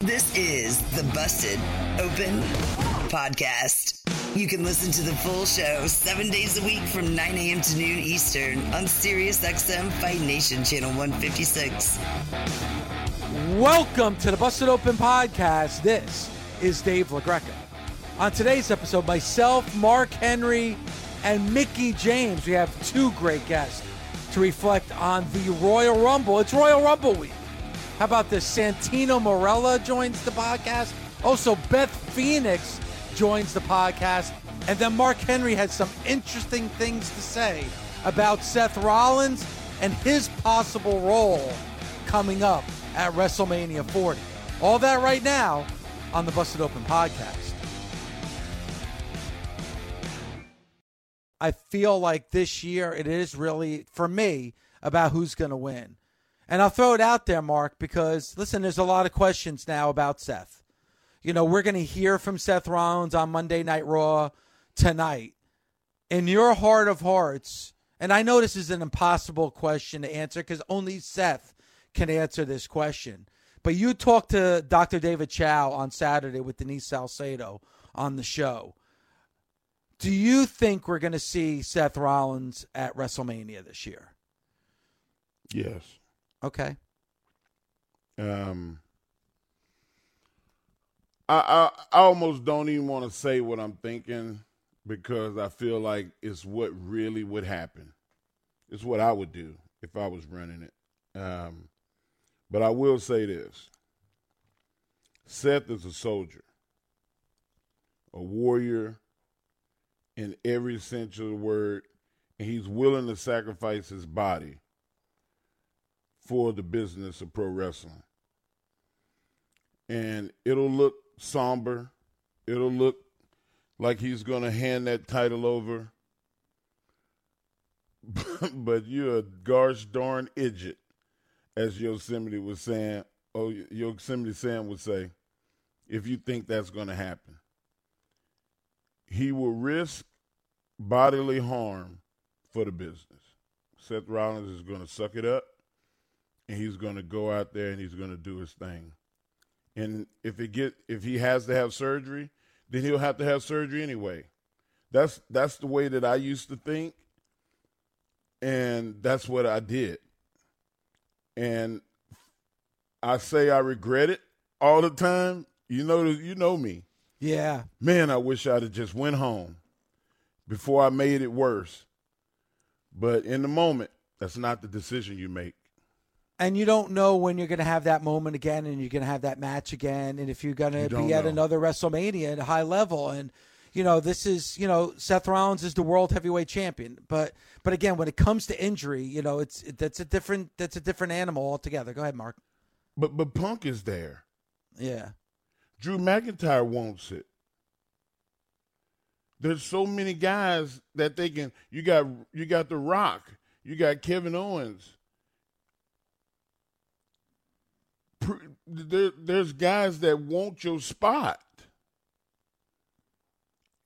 This is the Busted Open Podcast. You can listen to the full show seven days a week from 9 a.m. to noon Eastern on SiriusXM Fight Nation Channel 156. Welcome to the Busted Open Podcast. This is Dave LaGreca. On today's episode, myself, Mark Henry, and Mickie James, we have two great guests to reflect on the Royal Rumble. It's Royal Rumble week. How about this? Santino Marella joins the podcast. Also, Beth Phoenix joins the podcast. And then Mark Henry had some interesting things to say about Seth Rollins and his possible role coming up at WrestleMania 40. All that right now on the Busted Open podcast. I feel like this year it is really, for me, about who's going to win. And I'll throw it out there, Mark, because listen, there's a lot of questions now about Seth. You know, we're going to hear from Seth Rollins on Monday Night Raw tonight. In your heart of hearts, and I know this is an impossible question to answer because only Seth can answer this question. But you talked to Dr. David Chao on Saturday with Denise Salcedo on the show. Do you think we're going to see Seth Rollins at WrestleMania this year? Yes. Okay. Um, I, I I almost don't even want to say what I'm thinking because I feel like it's what really would happen. It's what I would do if I was running it. Um, but I will say this: Seth is a soldier, a warrior in every sense of the word, and he's willing to sacrifice his body for the business of pro wrestling. And it'll look somber. It'll look like he's going to hand that title over. but you're a gosh darn idiot, as Yosemite was saying. Oh, Yosemite Sam would say, if you think that's going to happen. He will risk bodily harm for the business. Seth Rollins is going to suck it up and he's going to go out there and he's going to do his thing. And if it get if he has to have surgery, then he'll have to have surgery anyway. That's that's the way that I used to think, and that's what I did. And I say I regret it all the time. You know, you know me. Yeah. Man, I wish I'd have just went home before I made it worse. But in the moment, that's not the decision you make and you don't know when you're going to have that moment again and you're going to have that match again and if you're going to be at another WrestleMania at a high level. And you know this is you know Seth Rollins is the world heavyweight champion. But but again when it comes to injury you know it's it, that's a different that's a different animal altogether. Go ahead Mark. But but Punk is there. Yeah. Drew McIntyre wants it. There's so many guys that they can you got you got the Rock you got Kevin Owens there, there's guys that want your spot.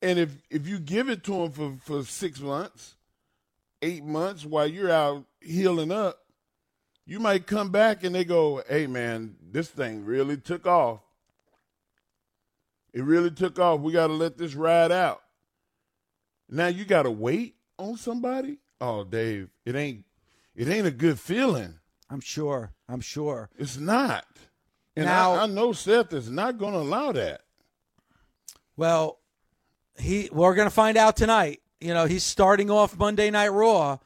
And if if you give it to them for, for six months, eight months while you're out healing up, you might come back and they go, "Hey man, this thing really took off. It really took off. We got to let this ride out." Now you got to wait on somebody. Oh, Dave, it ain't it ain't a good feeling. I'm sure. I'm sure. It's not. And now I, I know Seth is not going to allow that. Well, he we're going to find out tonight. You know, he's starting off Monday Night Raw.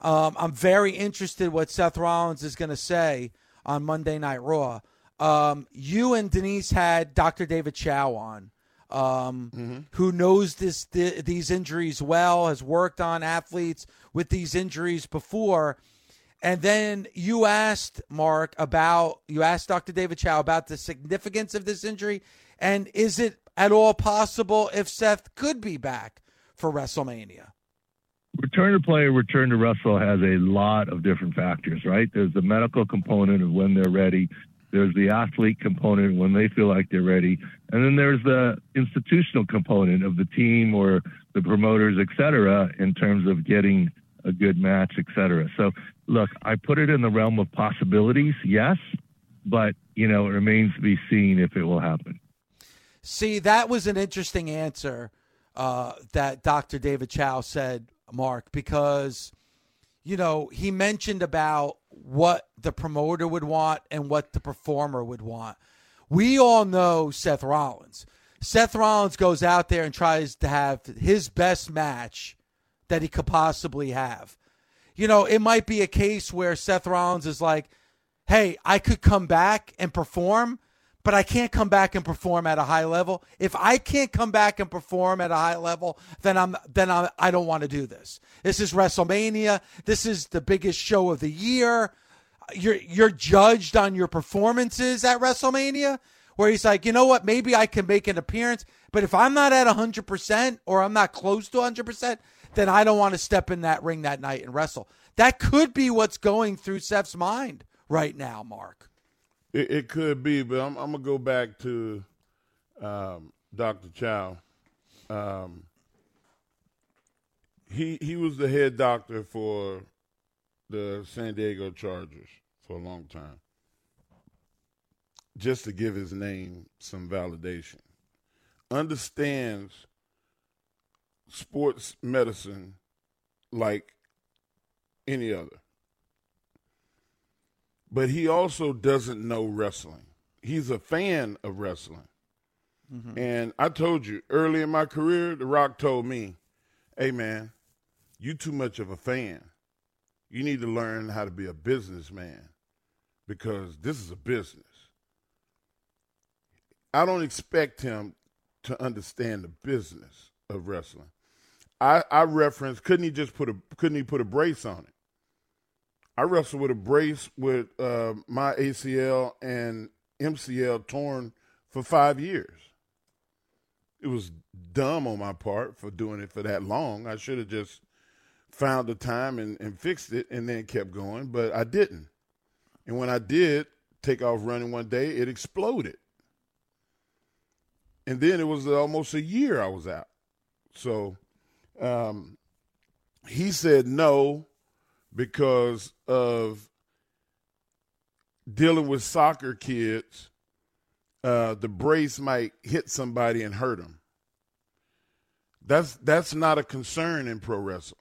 Um, I'm very interested what Seth Rollins is going to say on Monday Night Raw. Um, you and Denise had Dr. David Chao on, um, Mm-hmm. who knows this th- these injuries well, has worked on athletes with these injuries before. And then you asked Mark about you asked Dr. David Chao about the significance of this injury and is it at all possible if Seth could be back for WrestleMania? return to play, return to wrestle has a lot of different factors, right? There's the medical component of when they're ready. There's the athlete component when they feel like they're ready. And then there's the institutional component of the team or the promoters, et cetera, in terms of getting a good match, et cetera. So, look, I put it in the realm of possibilities, yes, but, you know, it remains to be seen if it will happen. See, that was an interesting answer uh, that Dr. David Chao said, Mark, because, you know, he mentioned about what the promoter would want and what the performer would want. We all know Seth Rollins. Seth Rollins goes out there and tries to have his best match that he could possibly have. You know, it might be a case where Seth Rollins is like, hey, I could come back and perform, but I can't come back and perform at a high level. If I can't come back and perform at a high level, then I'm then I'm, I don't want to do this. This is WrestleMania. This is the biggest show of the year. You're you're judged on your performances at WrestleMania. Where he's like, you know what? Maybe I can make an appearance, but if I'm not at 100% or I'm not close to 100%, then I don't want to step in that ring that night and wrestle. That could be what's going through Seth's mind right now, Mark. It, it could be, but I'm, I'm gonna go back to um, Dr. Chao. Um, he he was the head doctor for the San Diego Chargers for a long time. Just to give his name some validation, understands sports medicine like any other but he also doesn't know wrestling. He's a fan of wrestling. Mm-hmm. And I told you early in my career, The Rock told me, hey, man, you too much of a fan. You need to learn how to be a businessman because this is a business. I don't expect him to understand the business of wrestling. I, I referenced, couldn't he just put a couldn't he put a brace on it? I wrestled with a brace with uh, my ACL and MCL torn for five years. It was dumb on my part for doing it for that long. I should have just found the time and, and fixed it and then kept going, but I didn't. And when I did take off running one day, it exploded. And then it was almost a year I was out. So um, he said no because of dealing with soccer kids, uh, the brace might hit somebody and hurt them. That's that's not a concern in pro wrestling.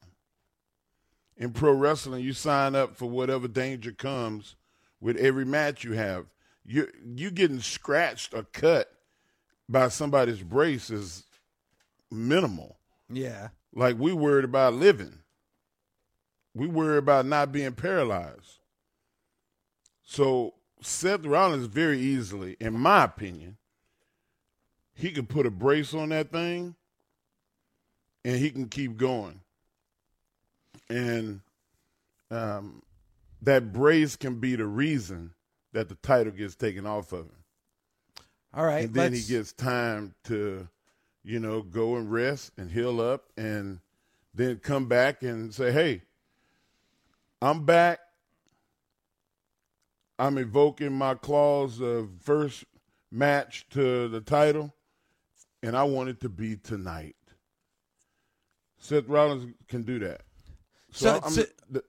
In pro wrestling, you sign up for whatever danger comes with every match you have. You you getting scratched or cut by somebody's brace is minimal. Yeah. Like we worried about living. We worry about not being paralyzed. So Seth Rollins very easily, in my opinion, he can put a brace on that thing and he can keep going. And um, that brace can be the reason that the title gets taken off of him. All right. and then he gets time to, you know, go and rest and heal up and then come back and say, hey, I'm back. I'm invoking my clause of first match to the title, and I want it to be tonight. Seth Rollins can do that. So- I'm- so- the-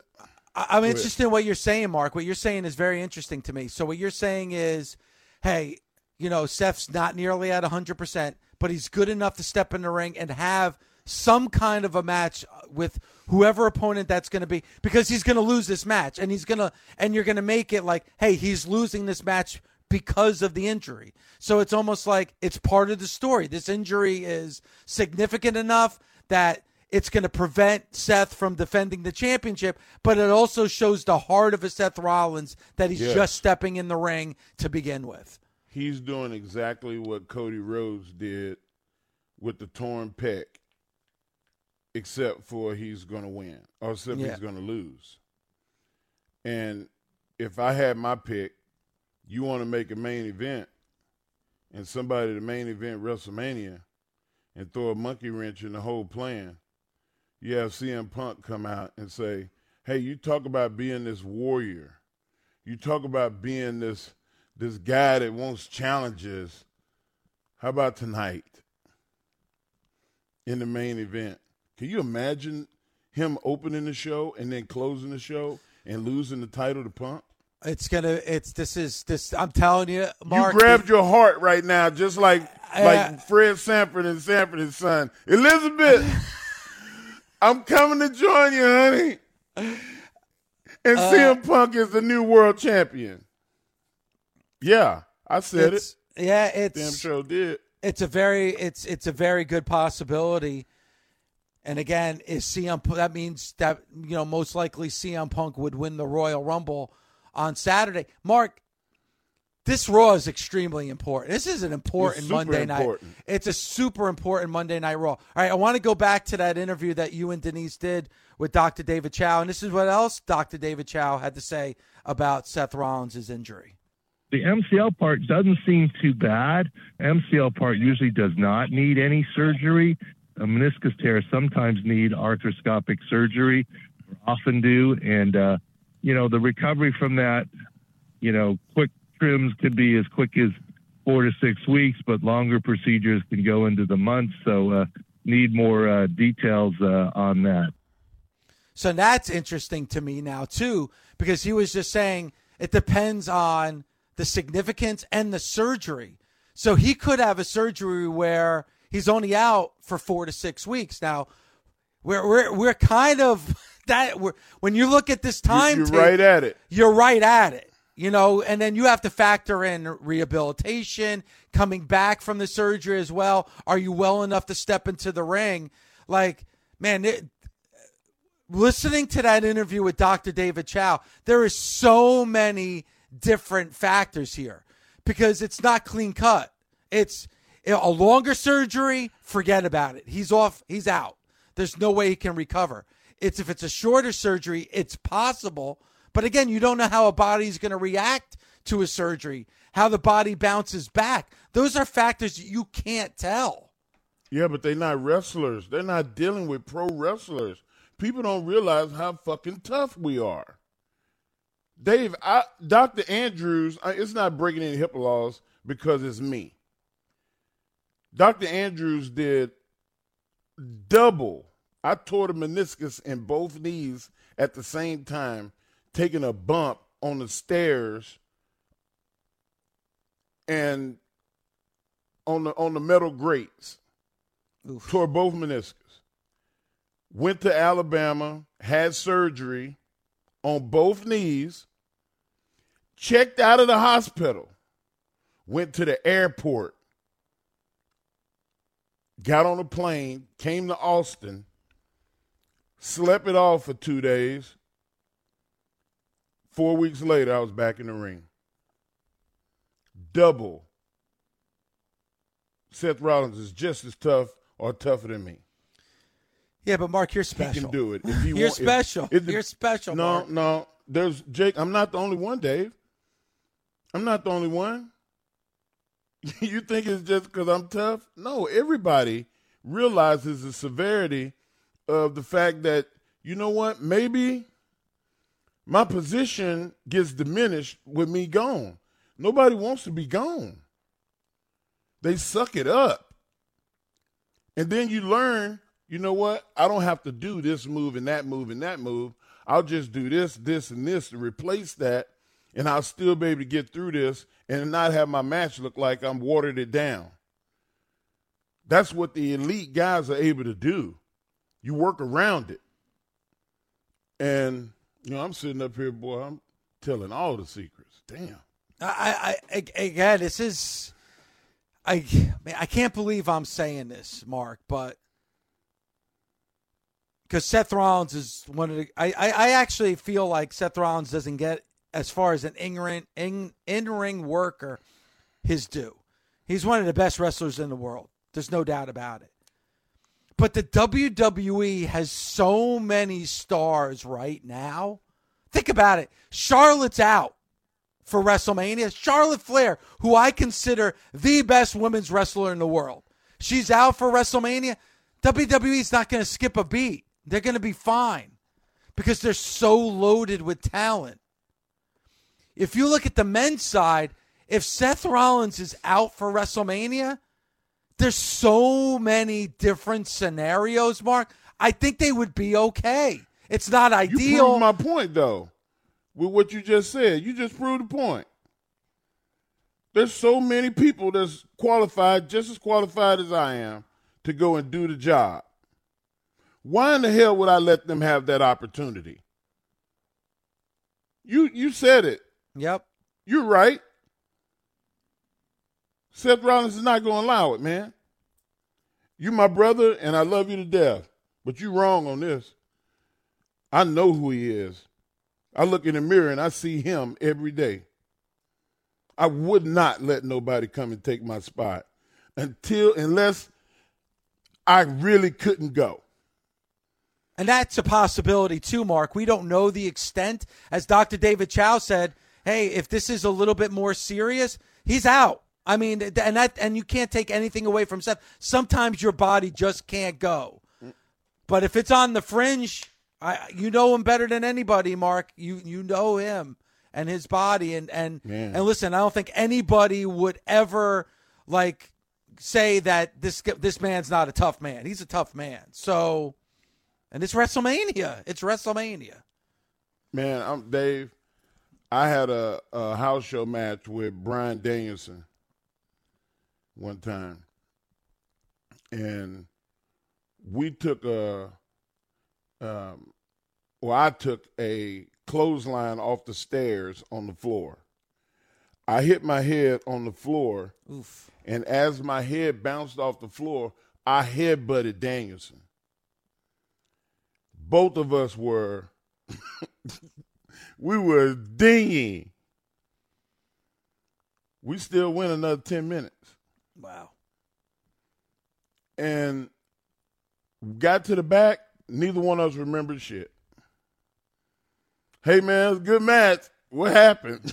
I'm ahead. interested in what you're saying, Mark. What you're saying is very interesting to me. So what you're saying is, hey, you know, Seth's not nearly at 100%, but he's good enough to step in the ring and have some kind of a match with whoever opponent that's going to be because he's going to lose this match and he's going to and you're going to make it like, hey, he's losing this match because of the injury. So it's almost like it's part of the story. This injury is significant enough that it's going to prevent Seth from defending the championship, but it also shows the heart of a Seth Rollins that he's Yes. just stepping in the ring to begin with. He's doing exactly what Cody Rhodes did with the torn pec, except for he's going to win, or except Yeah. he's going to lose. And if I had my pick, you want to make a main event, and somebody the main event WrestleMania, and throw a monkey wrench in the whole plan. You have CM Punk come out and say, "Hey, you talk about being this warrior. You talk about being this." This guy that wants challenges. How about tonight in the main event? Can you imagine him opening the show and then closing the show and losing the title to Punk? It's gonna. It's this is this. I'm telling you, Mark. you grabbed your heart right now, just like Uh, like Fred Sanford and Sanford his son Elizabeth. I'm coming to join you, honey. And Uh, CM Punk is the new world champion. Yeah, I said it. yeah, it's Damn sure did. it's a very it's it's a very good possibility. And again, is CM that means that you know most likely CM Punk would win the Royal Rumble on Saturday. Mark, this Raw is extremely important. This is an important It's Monday night. It's a super important Monday night Raw. All right, I want to go back to that interview that you and Denise did with Dr. David Chao, and this is what else Dr. David Chao had to say about Seth Rollins' injury. The MCL part doesn't seem too bad. MCL part usually does not need any surgery. A meniscus tear sometimes need arthroscopic surgery, often do, and uh, you know the recovery from that, you know, quick trims could be as quick as four to six weeks, but longer procedures can go into the months. So uh, need more uh, details uh, on that. So that's interesting to me now too, because he was just saying it depends on the significance and the surgery. So he could have a surgery where he's only out for four to six weeks. Now, we're we're we're kind of that. We're, when you look at this time, You're tape, right at it. you're right at it. You know, and then you have to factor in rehabilitation, coming back from the surgery as well. Are you well enough to step into the ring? Like, man, it, listening to that interview with Dr. David Chao, there is so many different factors here because it's not clean cut. It's a longer surgery, forget about it. He's off, he's out. There's no way he can recover. It's if it's a shorter surgery, it's possible. But again, you don't know how a body's going to react to a surgery, how the body bounces back. Those are factors you can't tell. Yeah, but they're not wrestlers. They're not dealing with pro wrestlers. People don't realize how fucking tough we are. Dave, I, Dr. Andrews, I, it's not breaking any HIPAA laws because it's me. Dr. Andrews did double. I tore the meniscus in both knees at the same time, taking a bump on the stairs and on the on the metal grates. Tore both meniscus. Went to Alabama, had surgery on both knees, checked out of the hospital, went to the airport, got on a plane, came to Austin, slept it off for two days. Four weeks later, I was back in the ring. Double. Seth Rollins is just as tough or tougher than me. Yeah, but Mark, you're He special. can do it. If he You're want- if- special. if the- You're special, No, Mark. no. There's Jake. I'm not the only one, Dave. I'm not the only one. you think it's just because I'm tough? No, everybody realizes the severity of the fact that you know what? Maybe my position gets diminished with me gone. Nobody wants to be gone. They suck it up. And then you learn, you know what? I don't have to do this move and that move and that move. I'll just do this, this, and this to replace that, and I'll still be able to get through this and not have my match look like I'm watered it down. That's what the elite guys are able to do. You work around it. And, you know, I'm sitting up here, boy, I'm telling all the secrets. Damn. I, I, again, this is, I, man, I can't believe I'm saying this, Mark, but because Seth Rollins is one of the, I, I, I, actually feel like Seth Rollins doesn't get as far as an in-ring, in, in-ring worker his due. He's one of the best wrestlers in the world. There's no doubt about it. But the WWE has so many stars right now. Think about it. Charlotte's out for WrestleMania. Charlotte Flair, who I consider the best women's wrestler in the world, she's out for WrestleMania. WWE's not going to skip a beat. They're going to be fine because they're so loaded with talent. If you look at the men's side, if Seth Rollins is out for WrestleMania, there's so many different scenarios, Mark. I think they would be okay. It's not ideal. You proved my point, though, with what you just said. You just proved the point. There's so many people that's qualified, just as qualified as I am, to go and do the job. Why in the hell would I let them have that opportunity? You you said it. Yep. You're right. Seth Rollins is not going to allow it, man. You're my brother, and I love you to death. But you're wrong on this. I know who he is. I look in the mirror and I see him every day. I would not let nobody come and take my spot until unless I really couldn't go. And that's a possibility too, Mark. We don't know the extent. As Dr. David Chao said, hey, if this is a little bit more serious, he's out. I mean, and that and you can't take anything away from Seth. Sometimes your body just can't go. But if it's on the fringe, I you know him better than anybody, Mark. You you know him and his body and and Man. and listen, I don't think anybody would ever like say that this this man's not a tough man. He's a tough man. So, and it's WrestleMania. It's WrestleMania. Man, I'm Dave. I had a, a house show match with Bryan Danielson one time, and we took a, um, well, I took a clothesline off the stairs on the floor. I hit my head on the floor, Oof. and as my head bounced off the floor, I headbutted Danielson. Both of us were, we were dinging. We still went another 10 minutes. Wow. And got to the back, neither one of us remembered shit. Hey man, it's a good match. What happened?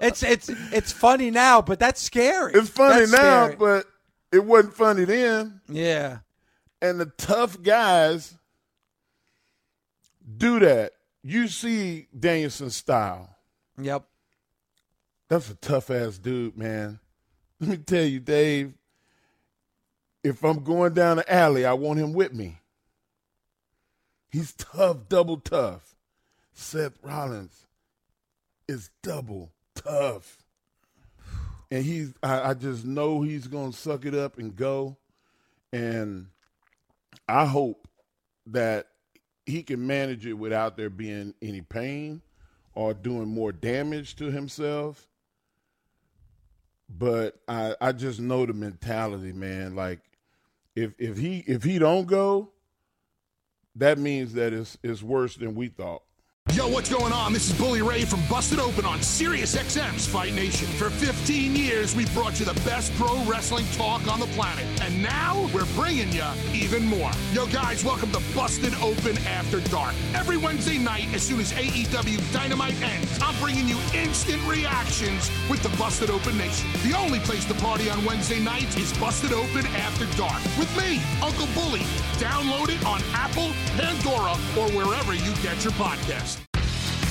it's it's it's funny now, but that's scary. It's funny that's now, scary. but it wasn't funny then. Yeah. And the tough guys do that. You see Danielson's style. Yep. That's a tough ass dude, man. Let me tell you, Dave. If I'm going down the alley, I want him with me. He's tough, double tough. Seth Rollins is double tough. And he's I, I just know he's gonna suck it up and go. And I hope that he can manage it without there being any pain or doing more damage to himself but I I just know the mentality, man. Like if if he if he don't go, that means that it's it's worse than we thought. Yo, what's going on? This is Bully Ray from Busted Open on Sirius XM's Fight Nation. For 15 years, we've brought you the best pro wrestling talk on the planet. And now we're bringing you even more. Yo, guys, welcome to Busted Open After Dark. Every Wednesday night, as soon as AEW Dynamite ends, I'm bringing you instant reactions with the Busted Open Nation. The only place to party on Wednesday nights is Busted Open After Dark with me, Uncle Bully. Download it on Apple, Pandora, or wherever you get your podcast.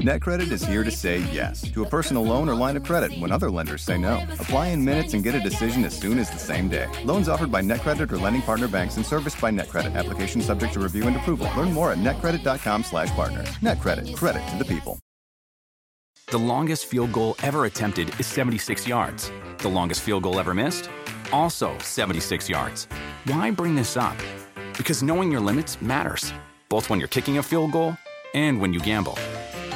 NetCredit is here to say yes to a personal loan or line of credit when other lenders say no. Apply in minutes and get a decision as soon as the same day. Loans offered by NetCredit or lending partner banks and serviced by NetCredit. Application subject to review and approval. Learn more at netcredit.com/partner. NetCredit. Credit to the people. The longest field goal ever attempted is 76 yards. The longest field goal ever missed? Also 76 yards. Why bring this up? Because knowing your limits matters, both when you're kicking a field goal and when you gamble.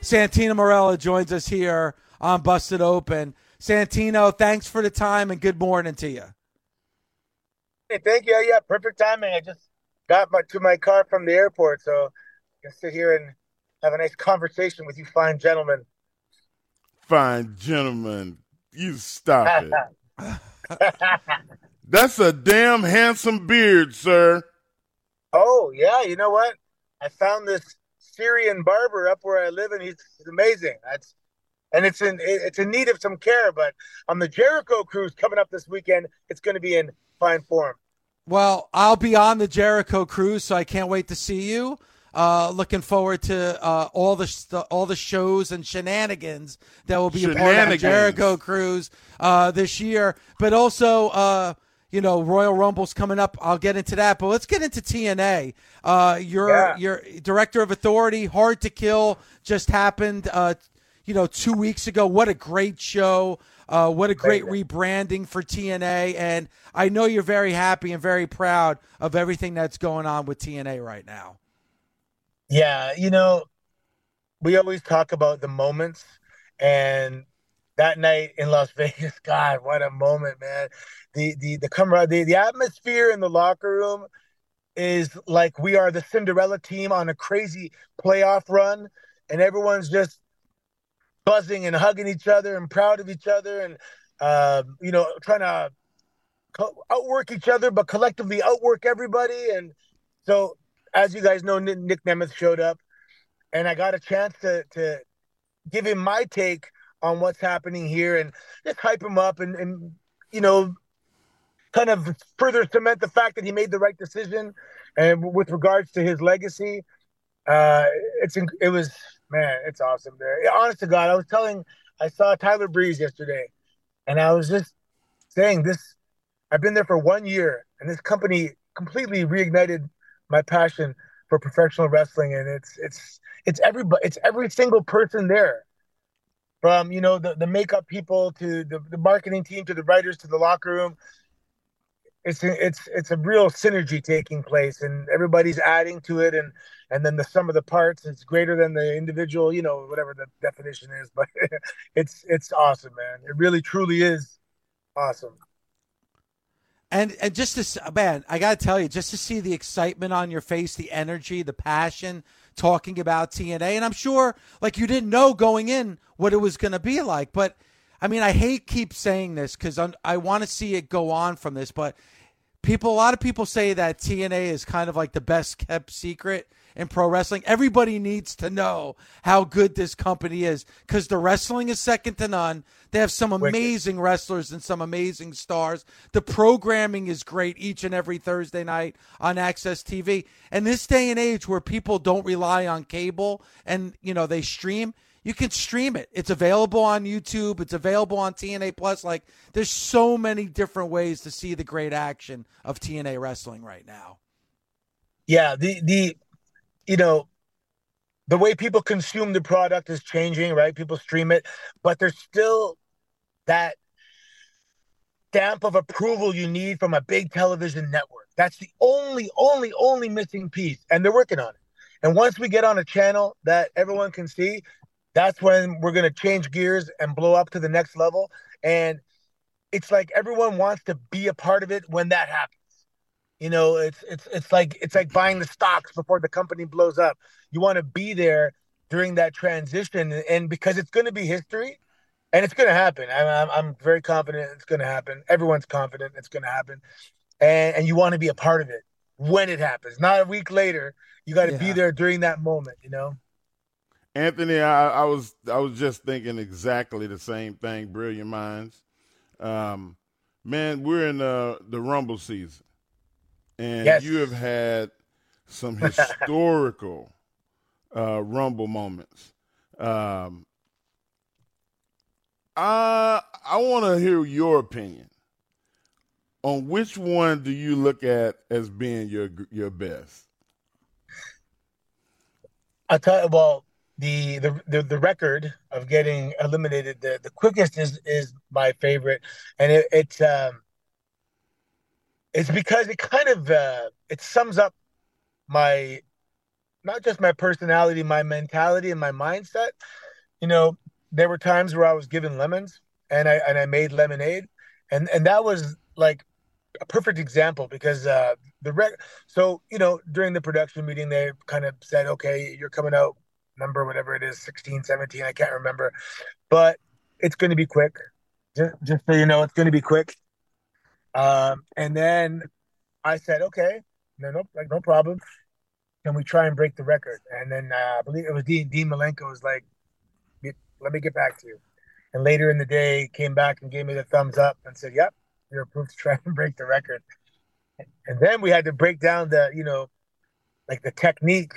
Santino Marella joins us here on Busted Open. Santino, thanks for the time and good morning to you. Hey, thank you. Yeah, perfect timing. I just got my, to my car from the airport, so I can sit here and have a nice conversation with you fine gentlemen. Fine gentlemen, you stop it. That's a damn handsome beard, sir. Oh, yeah. You know what? I found this Syrian barber up where I live, and he's, he's amazing. That's and it's in it's in need of some care. But on the Jericho cruise coming up this weekend, it's going to be in fine form. Well, I'll be on the Jericho cruise, so I can't wait to see you. Uh, looking forward to uh, all the all the shows and shenanigans that will be a part of the Jericho cruise uh, this year, but also uh, you know, Royal Rumble's coming up. I'll get into that, but let's get into TNA. Uh, your yeah. your director of authority, Hard to Kill, just happened. Uh, you know, two weeks ago. What a great show! Uh, what a great rebranding for TNA, and I know you're very happy and very proud of everything that's going on with TNA right now. Yeah, you know, we always talk about the moments, and that night in Las Vegas, God, what a moment, man! The the the camaraderie, the, atmosphere in the locker room is like we are the Cinderella team on a crazy playoff run, and everyone's just buzzing and hugging each other and proud of each other, and uh, you know, trying to outwork each other, but collectively outwork everybody. And so, as you guys know, Nick Nemeth showed up, and I got a chance to to give him my take on what's happening here and just hype him up and, and you know kind of further cement the fact that he made the right decision and with regards to his legacy uh it's it was man it's awesome there honest to god i was telling i saw tyler breeze yesterday and i was just saying this i've been there for one year and this company completely reignited my passion for professional wrestling and it's it's it's everybody it's every single person there. From you know the, the makeup people to the, the marketing team to the writers to the locker room it's it's it's a real synergy taking place and everybody's adding to it and and then the sum of the parts is greater than the individual you know whatever the definition is but it's it's awesome man. It really truly is awesome. And and just to man, I got to tell you, just to see the excitement on your face, the energy, the passion, talking about TNA, and I'm sure like you didn't know going in what it was going to be like, but I mean, I hate keep saying this because I want to see it go on from this, but people, a lot of people say that TNA is kind of like the best kept secret in pro wrestling. Everybody needs to know how good this company is because the wrestling is second to none. They have some amazing Wicked. wrestlers and some amazing stars. The programming is great each and every Thursday night on AXS TV. And this day and age where people don't rely on cable and, you know, they stream, you can stream it. It's available on YouTube. It's available on TNA Plus. Like, there's so many different ways to see the great action of TNA wrestling right now. Yeah, the the you know the way people consume the product is changing, right? People stream it, but there's still that stamp of approval you need from a big television network. That's the only, only, only missing piece, and they're working on it. And once we get on a channel that everyone can see, that's when we're going to change gears and blow up to the next level. And it's like everyone wants to be a part of it when that happens. You know, it's it's it's like it's like buying the stocks before the company blows up. You want to be there during that transition, and because it's going to be history, and it's going to happen. I'm I'm very confident it's going to happen. Everyone's confident it's going to happen, and and you want to be a part of it when it happens, not a week later. You got to yeah. be there during that moment. You know. Anthony, I, I, was I was just thinking exactly the same thing. Brilliant minds. Um, man, we're in the the Rumble season, and yes. you have had some historical uh, Rumble moments. Um, I I want to hear your opinion on which one do you look at as being your your best. I tell you, well, the, the the the record of getting eliminated the, the quickest is is my favorite. And it, it's um it's because it kind of uh it sums up my not just my personality my mentality and my mindset. You know there were times where i was given lemons and i and i made lemonade. And and that was like a perfect example because uh the rec- so you know during the production meeting they kind of said okay you're coming out number, whatever it is, 16, 17, I can't remember. But it's going to be quick. Just, just so you know, it's going to be quick. Um, and then I said, okay, no, no, like no problem. Can we try and break the record? And then uh, I believe it was Dean, Dean Malenko was like, let me get back to you. And later in the day, came back and gave me the thumbs up and said, yep, you're approved to try and break the record. And then we had to break down the, you know, like the technique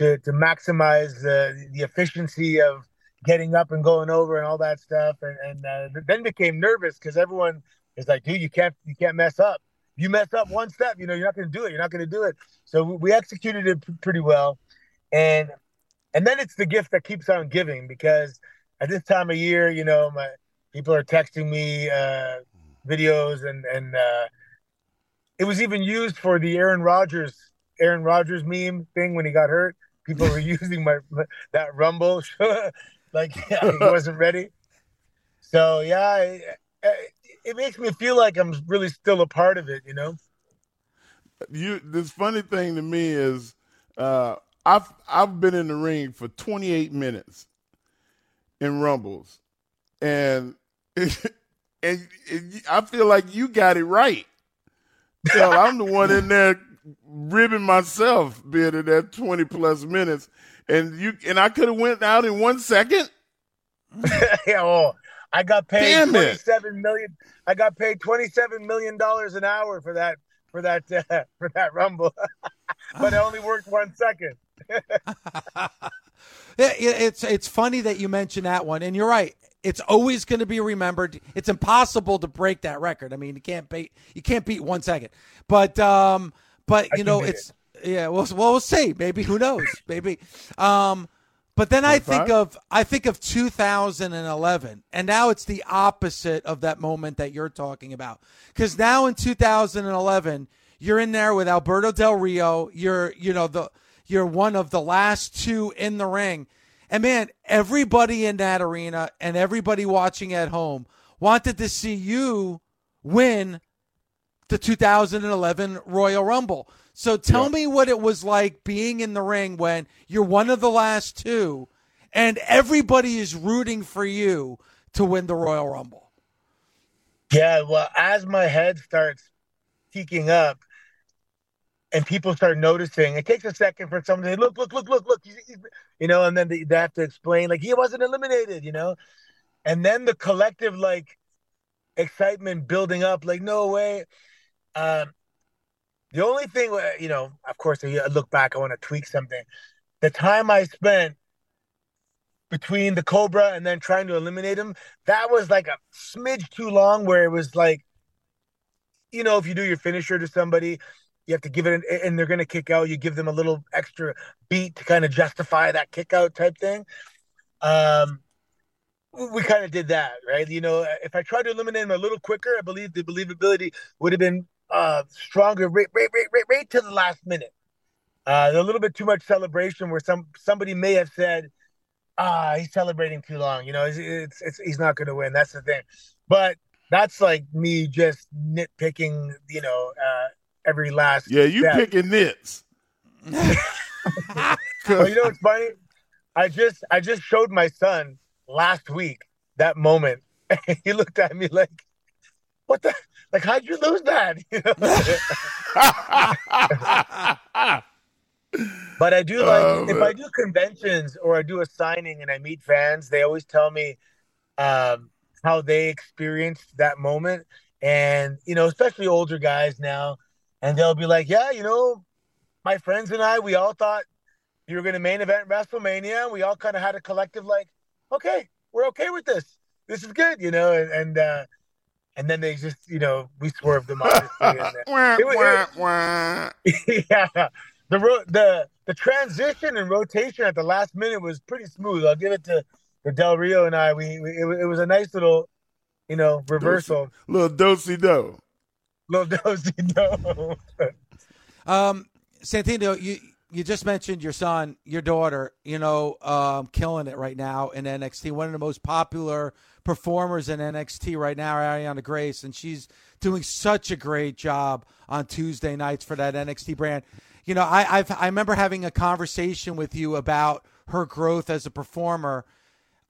to to maximize the the efficiency of getting up and going over and all that stuff, and and uh, then became nervous because everyone is like, dude, you can't you can't mess up. You mess up one step, you know, you're not going to do it. You're not going to do it. So we executed it p- pretty well, and and then it's the gift that keeps on giving because at this time of year, you know, my people are texting me uh, videos and and uh, it was even used for the Aaron Rodgers Aaron Rodgers meme thing when he got hurt people were using my that rumble. Like he wasn't ready. So yeah it, it, makes me feel like i'm really still a part of it you know? You this funny thing to me is uh, i've i've been in the ring for 28 minutes in rumbles. And and, and i feel like you got it right. So i'm the one in there ribbing myself being in that 20 plus minutes and you and I could have went out in one second. yeah, oh, I got paid Damn 27 it. million. I got paid 27 million dollars an hour for that for that uh, for that rumble. but it only worked one second. it's it's funny that you mentioned that one and you're right it's always going to be remembered. It's impossible to break that record. I mean, you can't beat you can't beat one second. But um, but you know, it's it. yeah. Well, well, we'll see. Maybe who knows? Maybe. Um, but then I think of I think of 2011, and now it's the opposite of that moment that you're talking about. Because now in 2011, you're in there with Alberto Del Rio. You're you know the you're one of the last two in the ring, and man, everybody in that arena and everybody watching at home wanted to see you win the 2011 Royal Rumble. So tell Yeah. me what it was like being in the ring when you're one of the last two and everybody is rooting for you to win the Royal Rumble. Yeah, well, as my head starts peeking up and people start noticing, it takes a second for someone to say, look, look, look, look, look, you know, and then they, they have to explain, like, he wasn't eliminated, you know? And then the collective, like, excitement building up, like, no way. Um, the only thing, uh, you know, of course, I look back, I want to tweak something. The time I spent between the Cobra and then trying to eliminate him, that was like a smidge too long where it was like, you know, if you do your finisher to somebody, you have to give it, an, and they're going to kick out. You give them a little extra beat to kind of justify that kick out type thing. Um, we kind of did that, right? You know, if I tried to eliminate him a little quicker, I believe the believability would have been uh, stronger right, right, right, right, right to the last minute. Uh, a little bit too much celebration where some somebody may have said, ah, he's celebrating too long. You know, it's, it's, it's he's not going to win. That's the thing. But that's like me just nitpicking, you know, uh, every last. Yeah, you step. picking nits. Well, you know what's funny? I just I just showed my son last week that moment. he looked at me like, "What the? Like, how'd you lose that?" But I do like Oh, if. I do conventions or I do a signing and I meet fans, they always tell me um, how they experienced that moment, and you know, especially older guys now, and they'll be like, "Yeah, you know, my friends and I, we all thought you were going to main event WrestleMania. We all kind of had a collective like, okay, we're okay with this. This is good, you know, and and, uh, and then they just, you know, we swerved them obviously. and, It was- wah, wah. yeah, the ro- the the transition and rotation at the last minute was pretty smooth. I'll give it to, to Del Rio and I. We, we it, it was a nice little, you know, reversal. Little dosey do. Little dosey do. Um, Santino, you you just mentioned your son, your daughter, you know, um, killing it right now in NXT. One of the most popular performers in NXT right now, Arianna Grace, and she's doing such a great job on Tuesday nights for that NXT brand. You know, I I've, I remember having a conversation with you about her growth as a performer.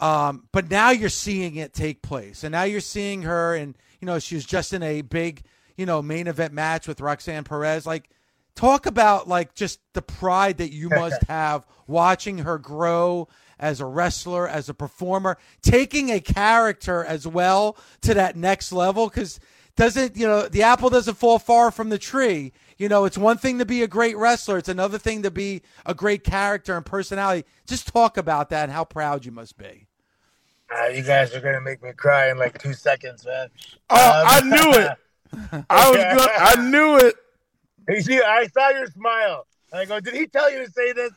Um, but now you're seeing it take place, and now you're seeing her, and you know she was just in a big, you know, main event match with Roxanne Perez. Like, talk about like just the pride that you must have watching her grow as a wrestler, as a performer, taking a character as well to that next level. Because doesn't you know the apple doesn't fall far from the tree. You know, it's one thing to be a great wrestler; it's another thing to be a great character and personality. Just talk about that and how proud you must be. Ah, you guys are gonna make me cry in like two seconds, man. Oh, Um, I knew it. I was good. I knew it. You see, I saw your smile. I go, did he tell you to say this?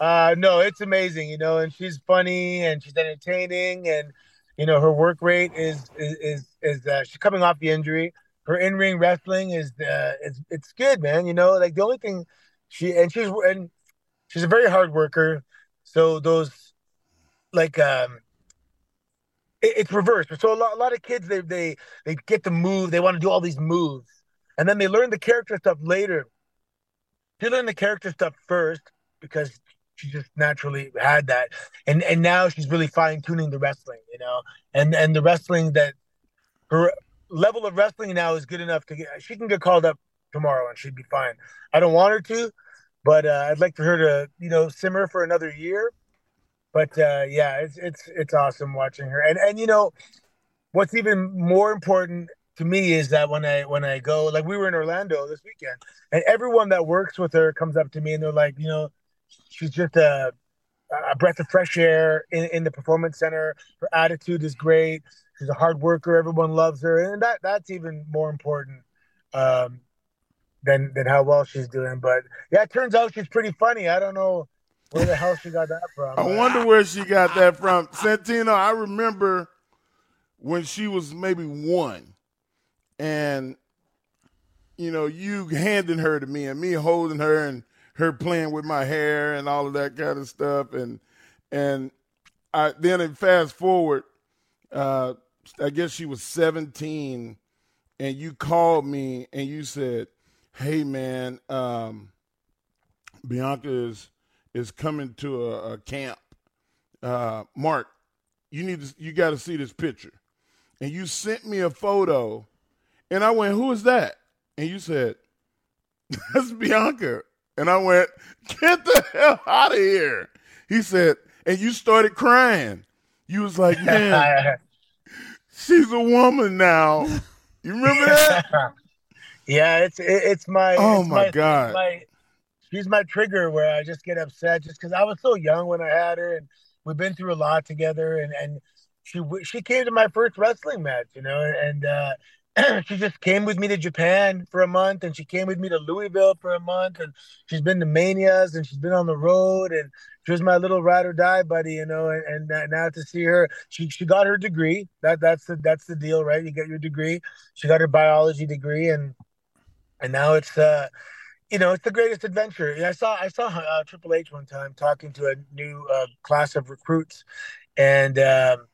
Uh, no, it's amazing, you know, and she's funny and she's entertaining, and you know her work rate is is is, is uh, she's coming off the injury. Her in ring wrestling is uh, it's it's good, man. You know, like the only thing she and she's and she's a very hard worker. So those like um it, it's reversed. So a lot, a lot of kids they they they get to move, they want to do all these moves, and then they learn the character stuff later. She learn the character stuff first because she just naturally had that, and and now she's really fine tuning the wrestling, you know, and and the wrestling that her level of wrestling now is good enough to get. She can get called up tomorrow and she'd be fine. I don't want her to, but uh, I'd like for her to you know simmer for another year. But uh, yeah, it's it's it's awesome watching her, and and you know what's even more important to me is that when I when I go like we were in Orlando this weekend and everyone that works with her comes up to me and they're like you know she's just a a breath of fresh air in, in the performance center. Her attitude is great. She's a hard worker. Everyone loves her. And that that's even more important um than than how well she's doing. But yeah it turns out she's pretty funny. I don't know where the hell she got that from I wonder where she got that from. Santino, I remember when she was maybe one. And you know, you handing her to me and me holding her and her playing with my hair and all of that kind of stuff and and I then it fast forward uh I guess she was 17 and you called me and you said, "Hey, man, um, Bianca is is coming to a, a camp. Uh, Mark, you need to, you got to see this picture." And you sent me a photo, and I went, "Who is that?" And you said, "That's Bianca." And I went, "Get the hell out of here!" He said, and you started crying. You was like, "Man, she's a woman now." You remember that? yeah, it's it, it's my. Oh it's my, god! My, she's my trigger where I just get upset just because I was so young when I had her, and we've been through a lot together, and and she she came to my first wrestling match, you know, and uh, she just came with me to Japan for a month, and she came with me to Louisville for a month, and she's been to Manias, and she's been on the road, and she was my little ride or die buddy, you know. And, and now to see her, she she got her degree. That that's the that's the deal, right? You get your degree. She got her biology degree, and and now it's uh, you know, it's the greatest adventure. I saw I saw uh, Triple H one time talking to a new uh, class of recruits, and. Um,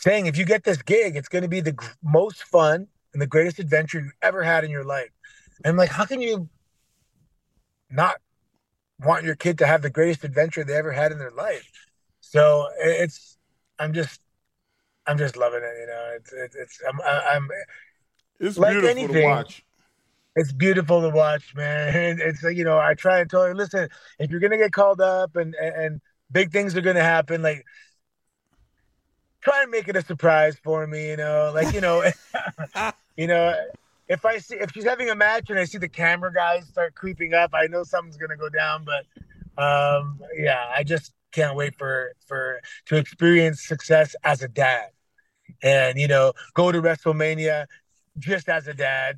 saying if you get this gig, it's going to be the most fun and the greatest adventure you ever had in your life. And I'm like, how can you not want your kid to have the greatest adventure they ever had in their life? So it's, I'm just, I'm just loving it. You know, it's, it's, it's I'm, I'm, it's like beautiful anything, to watch. It's beautiful to watch, man. It's like, you know, I try and tell her, listen, if you're going to get called up and, and, and big things are going to happen, like, try and make it a surprise for me, you know, like you know, you know, if I see if she's having a match and I see the camera guys start creeping up, I know something's gonna go down. But um, yeah, I just can't wait for for to experience success as a dad, and you know, go to WrestleMania just as a dad,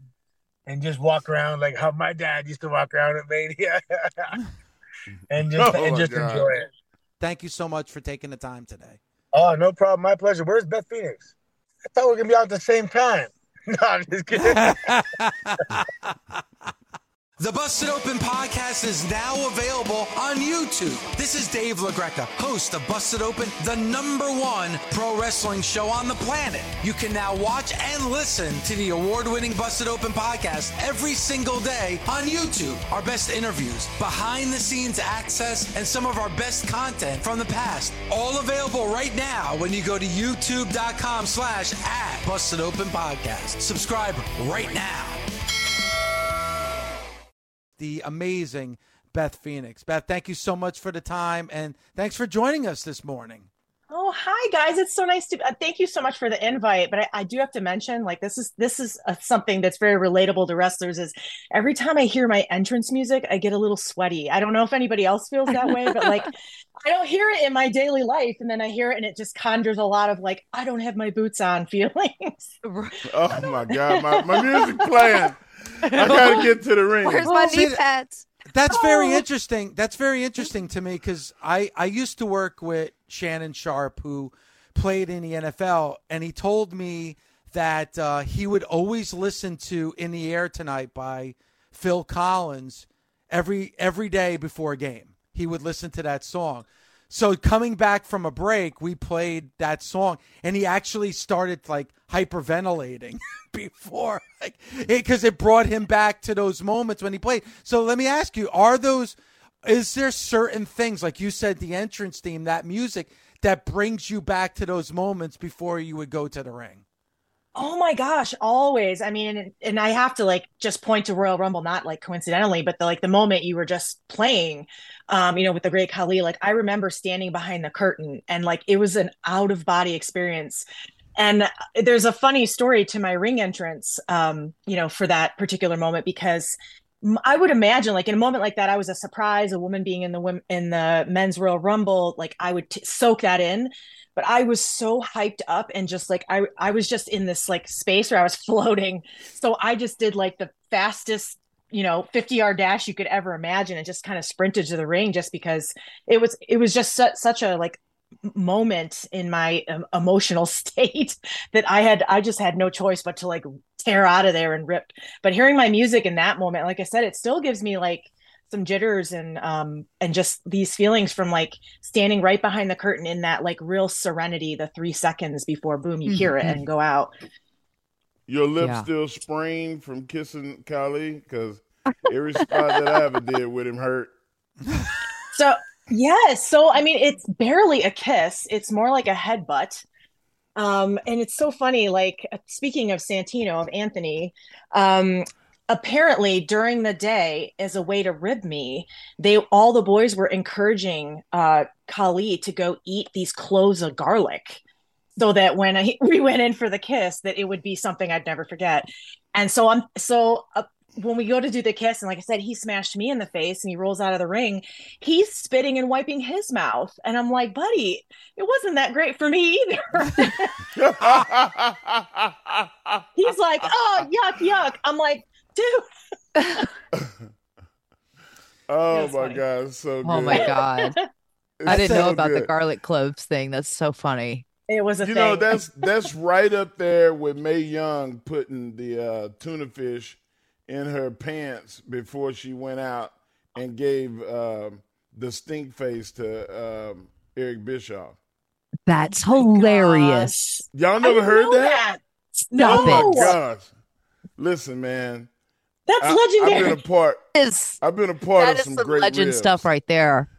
and just walk around like how my dad used to walk around at Mania, and just oh and just God. enjoy it. Thank you so much for taking the time today. Oh, no problem. My pleasure. Where's Beth Phoenix? I thought we were gonna be out at the same time. No, I'm just kidding. The Busted Open podcast is now available on YouTube. This is Dave LaGreca, host of Busted Open, the number one pro wrestling show on the planet. You can now watch and listen to the award winning Busted Open podcast every single day on YouTube. Our best interviews, behind the scenes access, and some of our best content from the past. All available right now when you go to youtube.com slash at Busted Open Podcast. Subscribe right now the amazing Beth Phoenix. Beth, thank you so much for the time and thanks for joining us this morning. Oh, hi guys! It's so nice to. Uh, thank you so much for the invite. But I, I do have to mention, like this is this is a, something that's very relatable to wrestlers. Is every time I hear my entrance music, I get a little sweaty. I don't know if anybody else feels that way, but like I don't hear it in my daily life, and then I hear it, and it just conjures a lot of like I don't have my boots on feelings. oh my god, my, my music playing. I gotta get to the ring. Where's my knee pads? That's very oh. interesting. That's very interesting to me because I I used to work with Shannon Sharpe who played in the NFL, and he told me that uh, he would always listen to "In the Air Tonight" by Phil Collins every every day before a game. He would listen to that song. So coming back from a break, we played that song, and he actually started like hyperventilating before, like because it, it brought him back to those moments when he played. So let me ask you: Are those? Is there certain things like you said, the entrance theme, that music that brings you back to those moments before you would go to the ring? Oh my gosh, always. I mean, and, and, I have to like just point to Royal Rumble, not like coincidentally, but the, like the moment you were just playing, um, you know, with the great Khali, like I remember standing behind the curtain and like it was an out of body experience. And there's a funny story to my ring entrance, um, you know, for that particular moment because I would imagine, like in a moment like that, I was a surprise, a woman being in the in the men's Royal Rumble. Like I would t- soak that in, but I was so hyped up and just like I I was just in this like space where I was floating. So I just did like the fastest you know 50 yard dash you could ever imagine and just kind of sprinted to the ring just because it was it was just su- such a like moment in my um, emotional state that I had I just had no choice but to like tear out of there and rip but hearing my music in that moment like I said it still gives me like some jitters and um and just these feelings from like standing right behind the curtain in that like real serenity the 3 seconds before boom you hear mm-hmm. it and go out Your lips Yeah. still sprained from kissing Khali? Because every spot that I ever did with him hurt. So yes, so I mean, it's barely a kiss. It's more like a headbutt. Um, and it's so funny. Like uh, speaking of Santino, of Anthony, um, apparently during the day, as a way to rib me, they all the boys were encouraging uh, Khali to go eat these cloves of garlic, so that when I, we went in for the kiss, that it would be something I'd never forget. And so I'm so. Uh, when we go to do the kiss, and like I said, he smashed me in the face and he rolls out of the ring. He's spitting and wiping his mouth. And I'm like, buddy, it wasn't that great for me either. He's like, oh, yuck, yuck. I'm like, dude. Oh was my funny. god, so good. Oh my god. I didn't know so about the garlic cloves thing. That's so funny. It was a You thing. know that's that's right up there with Mae Young putting the uh, tuna fish in her pants before she went out and gave um the stink face to um, Eric Bischoff. That's Oh hilarious. Y'all never didn't heard know that? Stop oh No. it. my gosh! Listen, man, That's I, legendary. I've been a part. Is I've been a part that of is some some great legend ribs. stuff right there.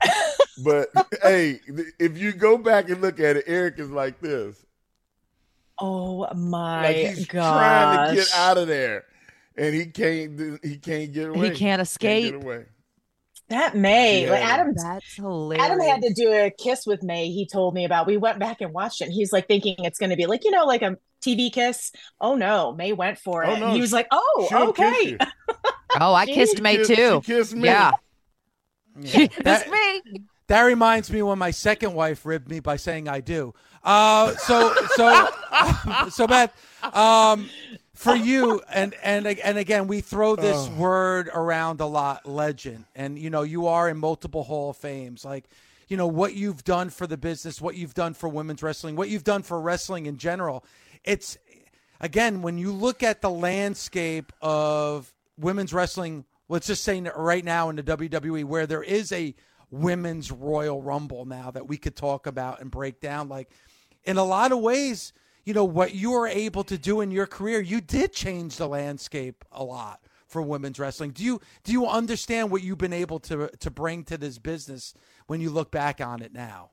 But hey, if you go back and look at it, Eric is like this. oh my Like he's gosh. trying to get out of there, and he can't. do- He can't get away. He can't escape. get away. That Mae, Yeah. like Adam That's hilarious. Adam had to do a kiss with Mae. He told me about. We went back and watched it. And he's like thinking it's going to be like you know like a TV kiss. Oh no, Mae went for oh, it. Oh, no, he was like, oh She'll okay. Oh, I She kissed May Kiss- too. She kissed me. Yeah. Yeah. That's That, me. That reminds me when my second wife ribbed me by saying I do. Uh, so so so Beth, um, for you and and and again we throw this Oh. word around a lot, legend, and you know you are in multiple Hall of Fames, like. You know what you've done for the business, what you've done for women's wrestling, what you've done for wrestling in general. It's again when you look at the landscape of women's wrestling let's just say right now in the WWE where there is a women's Royal Rumble now that we could talk about and break down. Like in a lot of ways you know what you were able to do in your career you did change the landscape a lot for women's wrestling. Do you do you understand what you've been able to to bring to this business when you look back on it now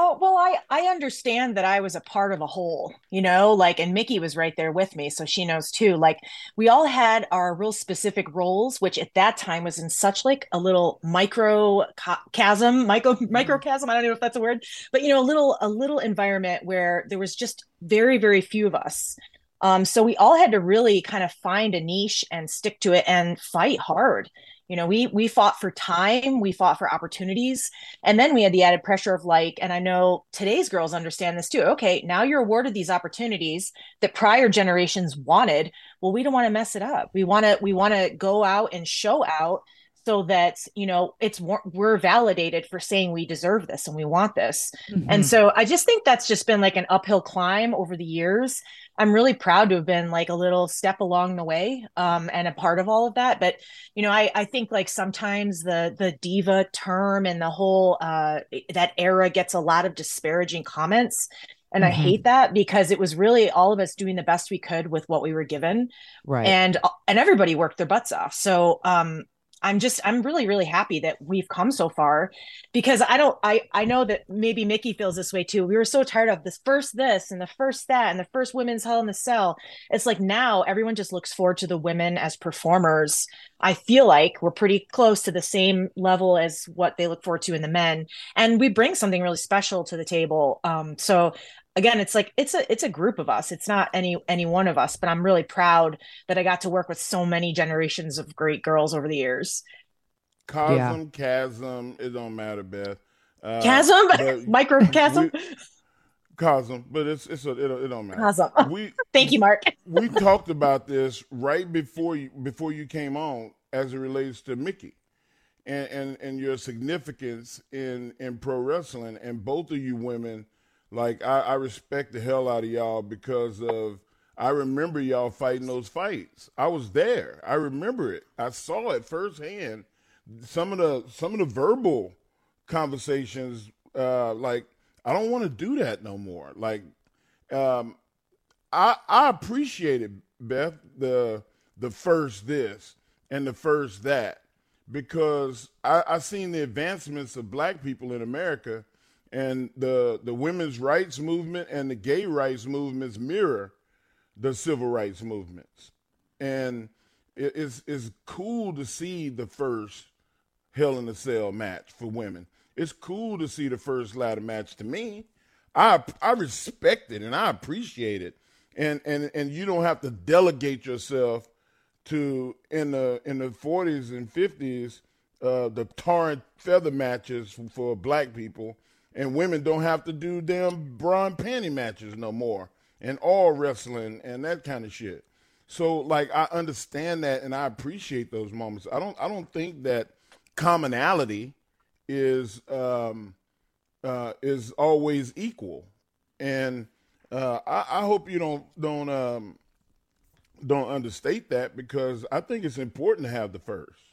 Oh, well, I I understand that I was a part of a whole, you know, like and Mickie was right there with me, so she knows too. Like we all had our real specific roles, which at that time was in such like a little micro chasm, micro microcosm, I don't know if that's a word, but you know, a little a little environment where there was just very very few of us. Um, so we all had to really kind of find a niche and stick to it and fight hard. You know, we we fought for time, we fought for opportunities, and then we had the added pressure of like, and I know today's girls understand this too. Okay, now you're awarded these opportunities that prior generations wanted. Well, we don't want to mess it up. We want to we want to go out and show out so that you know it's we're- we're validated for saying we deserve this and we want this. And mm-hmm. so I just think that's just been like an uphill climb over the years. I'm really proud to have been like a little step along the way um, and a part of all of that. But you know, I, I think like sometimes the the diva term and the whole uh, that era gets a lot of disparaging comments. And I Mhm. hate that because it was really all of us doing the best we could with what we were given Right. and and everybody worked their butts off so um i'm just i'm really really happy that we've come so far because i don't i i know that maybe mickie feels this way too. We were so tired of this first this and the first that and the first women's hell in the cell. It's like now everyone just looks forward to the women as performers. I feel like we're pretty close to the same level as what they look forward to in the men. And we bring something really special to the table. Um so again it's like it's a it's a group of us it's not any any one of us but i'm really proud that i got to work with so many generations of great girls over the years Cosm, chasm, it don't matter, Beth. Uh, chasm but microchasm we- Cosm, but it's it's a, it, don't- it don't matter. Chasm. We thank you mark we talked about this right before you before you came on as it relates to Mickie and and, and your significance in in pro wrestling and both of you women like I, I respect the hell out of y'all because of I remember y'all fighting those fights. I was there. I remember it. I saw it firsthand. Some of the some of the verbal conversations uh like I don't want to do that no more. Like um I I appreciate it, Beth, the the first this and the first that because I, I seen the advancements of black people in America and the the women's rights movement and the gay rights movements mirror the civil rights movements. And it, it's it's cool to see the first Hell in a Cell match for women. It's cool to see the first ladder match to me. I I respect it and I appreciate it. And and and you don't have to delegate yourself to in the in the 40s and 50s uh, the torrent feather matches for black people and women don't have to do damn bra and panty matches no more and all wrestling and that kind of shit. So like I understand that and I appreciate those moments. I don't I don't think that commonality is um, uh, is always equal, and uh, I, I, hope you don't don't um, don't understate that because I think it's important to have the first.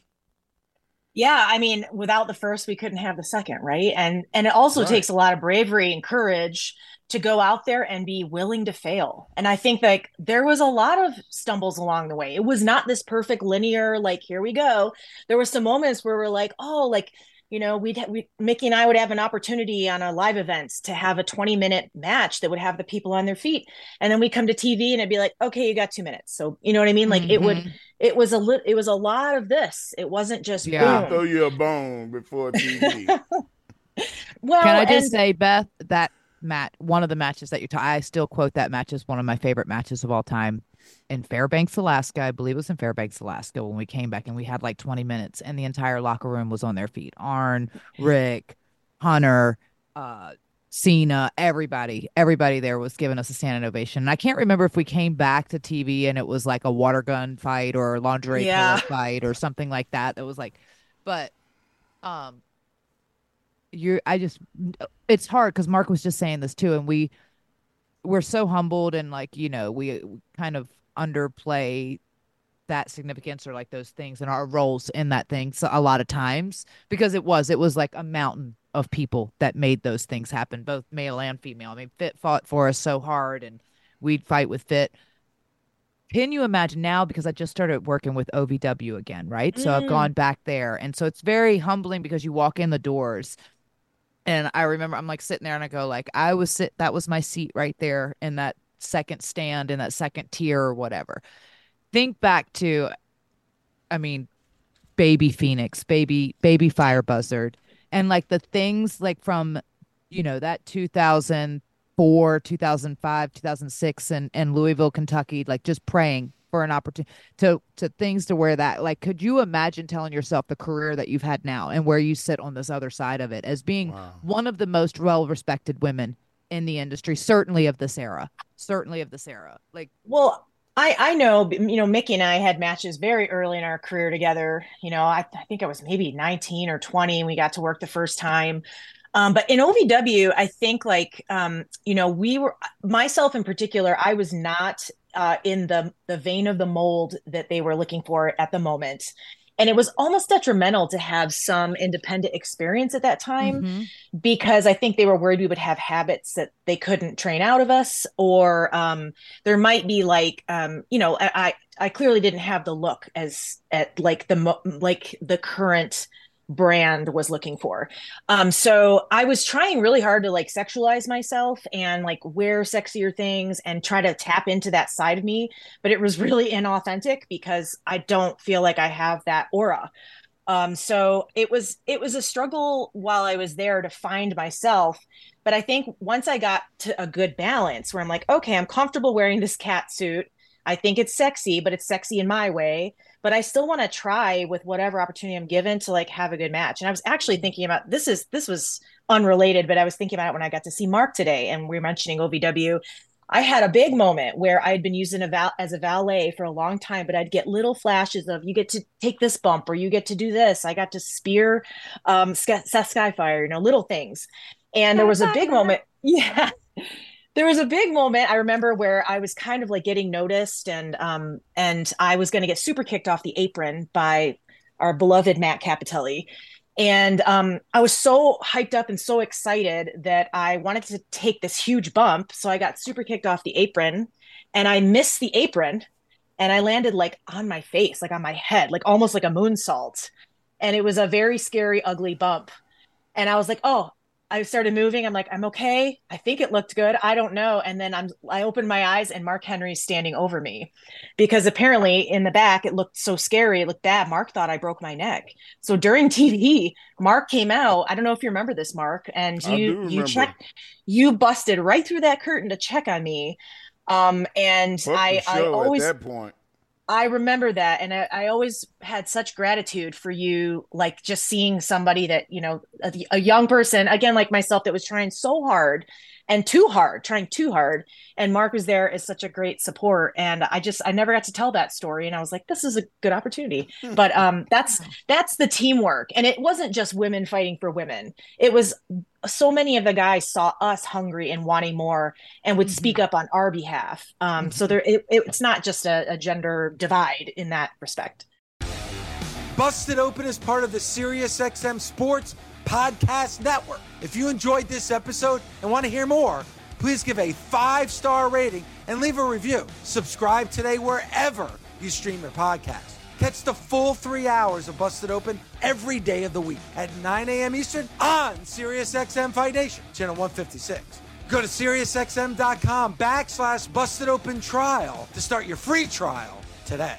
Yeah, I mean, without the first, we couldn't have the second, right? And and it also right. takes a lot of bravery and courage to go out there and be willing to fail. And I think like there was a lot of stumbles along the way. It was not this perfect linear like here we go. There were some moments where we're like, oh, like you know, we'd we Mickie and I would have an opportunity on a live events to have a 20 minute match that would have the people on their feet. And then we come to TV and it'd be like, okay, you got two minutes. So you know what I mean? Like mm-hmm. it would mm-hmm. it was a lit it was a lot of this. It wasn't just yeah. Boom. throw you a bone before TV. well Can I just and, say, Beth, that match, one of the matches that you talk, I still quote that match as one of my favorite matches of all time in Fairbanks, Alaska. I believe it was in Fairbanks, Alaska when we came back and we had like 20 minutes and the entire locker room was on their feet. Arn, Rick, Hunter, uh, Cena, everybody, everybody there was giving us a standing ovation. And I can't remember if we came back to TV and it was like a water gun fight or a lingerie yeah. fight or something like that. That was like, but um, you're, I just it's hard because Mark was just saying this too, and we we're so humbled and like you know we, we kind of underplay that significance or like those things and our roles in that thing so a lot of times because it was it was like a mountain of people that made those things happen both male and female i mean fit fought for us so hard and we'd fight with fit can you imagine now because i just started working with ovw again right mm. so i've gone mm. back there and so it's very humbling because you walk in the doors and I remember I'm like sitting there and I go like I was sit that was my seat right there in that second stand in that second tier or whatever. Think back to I mean baby Phoenix, baby baby fire buzzard and like the things like from you know that 2004, 2005, 2006 and and Louisville, Kentucky like just praying for an opportunity to to things to where that like could you imagine telling yourself the career that you've had now and where you sit on this other side of it as being wow. one of the most well respected women in the industry certainly of this era certainly of this era like well I, I know, you know, Mickie and I had matches very early in our career together. You know, I, I think I was maybe 19 or 20 and we got to work the first time. Um, but in OVW, I think like, um, you know, we were, myself in particular, I was not uh, in the the vein of the mold that they were looking for at the moment and it was almost detrimental to have some independent experience at that time mm-hmm. because i think they were worried we would have habits that they couldn't train out of us or um, there might be like um, you know i i clearly didn't have the look as at like the like the current brand was looking for. Um, so I was trying really hard to like sexualize myself and like wear sexier things and try to tap into that side of me, but it was really inauthentic because I don't feel like I have that aura. Um, so it was it was a struggle while I was there to find myself. But I think once I got to a good balance where I'm like, okay, I'm comfortable wearing this cat suit. I think it's sexy, but it's sexy in my way but I still want to try with whatever opportunity I'm given to like have a good match. And I was actually thinking about this is this was unrelated, but I was thinking about it when I got to see Mark today and we are mentioning OVW. I had a big moment where I'd been using a val- as a valet for a long time, but I'd get little flashes of you get to take this bump or you get to do this. I got to spear um, Seth Skyfire, you know, little things. And there was a big moment. Yeah there was a big moment I remember where I was kind of like getting noticed and um and I was going to get super kicked off the apron by our beloved Matt Cappotelli. And um, I was so hyped up and so excited that I wanted to take this huge bump. So I got super kicked off the apron and I missed the apron and I landed like on my face, like on my head, like almost like a moonsault. And it was a very scary, ugly bump. And I was like, oh, I started moving. I'm like, I'm okay. I think it looked good. I don't know. And then I'm I opened my eyes and Mark Henry's standing over me because apparently in the back it looked so scary. It looked bad. Mark thought I broke my neck. So during TV, Mark came out. I don't know if you remember this, Mark, and you you checked you busted right through that curtain to check on me. Um and I I always at that point I remember that. And I, I, always had such gratitude for you, like just seeing somebody that, you know, a, a, young person, again, like myself, that was trying so hard and too hard, trying too hard. And Mark was there as such a great support. And I just, I never got to tell that story. And I was like, this is a good opportunity. But um, that's, that's the teamwork. And it wasn't just women fighting for women. It was so many of the guys saw us hungry and wanting more and would mm-hmm. speak up on our behalf. Um, mm-hmm. So there, it, it's not just a, a gender divide in that respect. Busted Open is part of the SiriusXM Sports Podcast Network. If you enjoyed this episode and want to hear more, please give a five star rating and leave a review. Subscribe today wherever you stream your podcast. Catch the full three hours of Busted Open every day of the week at 9 a.m. Eastern on SiriusXM Fight Nation, channel 156. Go to SiriusXM.com backslash Busted Open Trial to start your free trial today.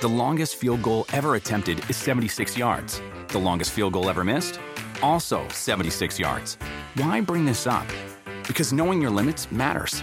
The longest field goal ever attempted is 76 yards. The longest field goal ever missed? Also 76 yards. Why bring this up? Because knowing your limits matters,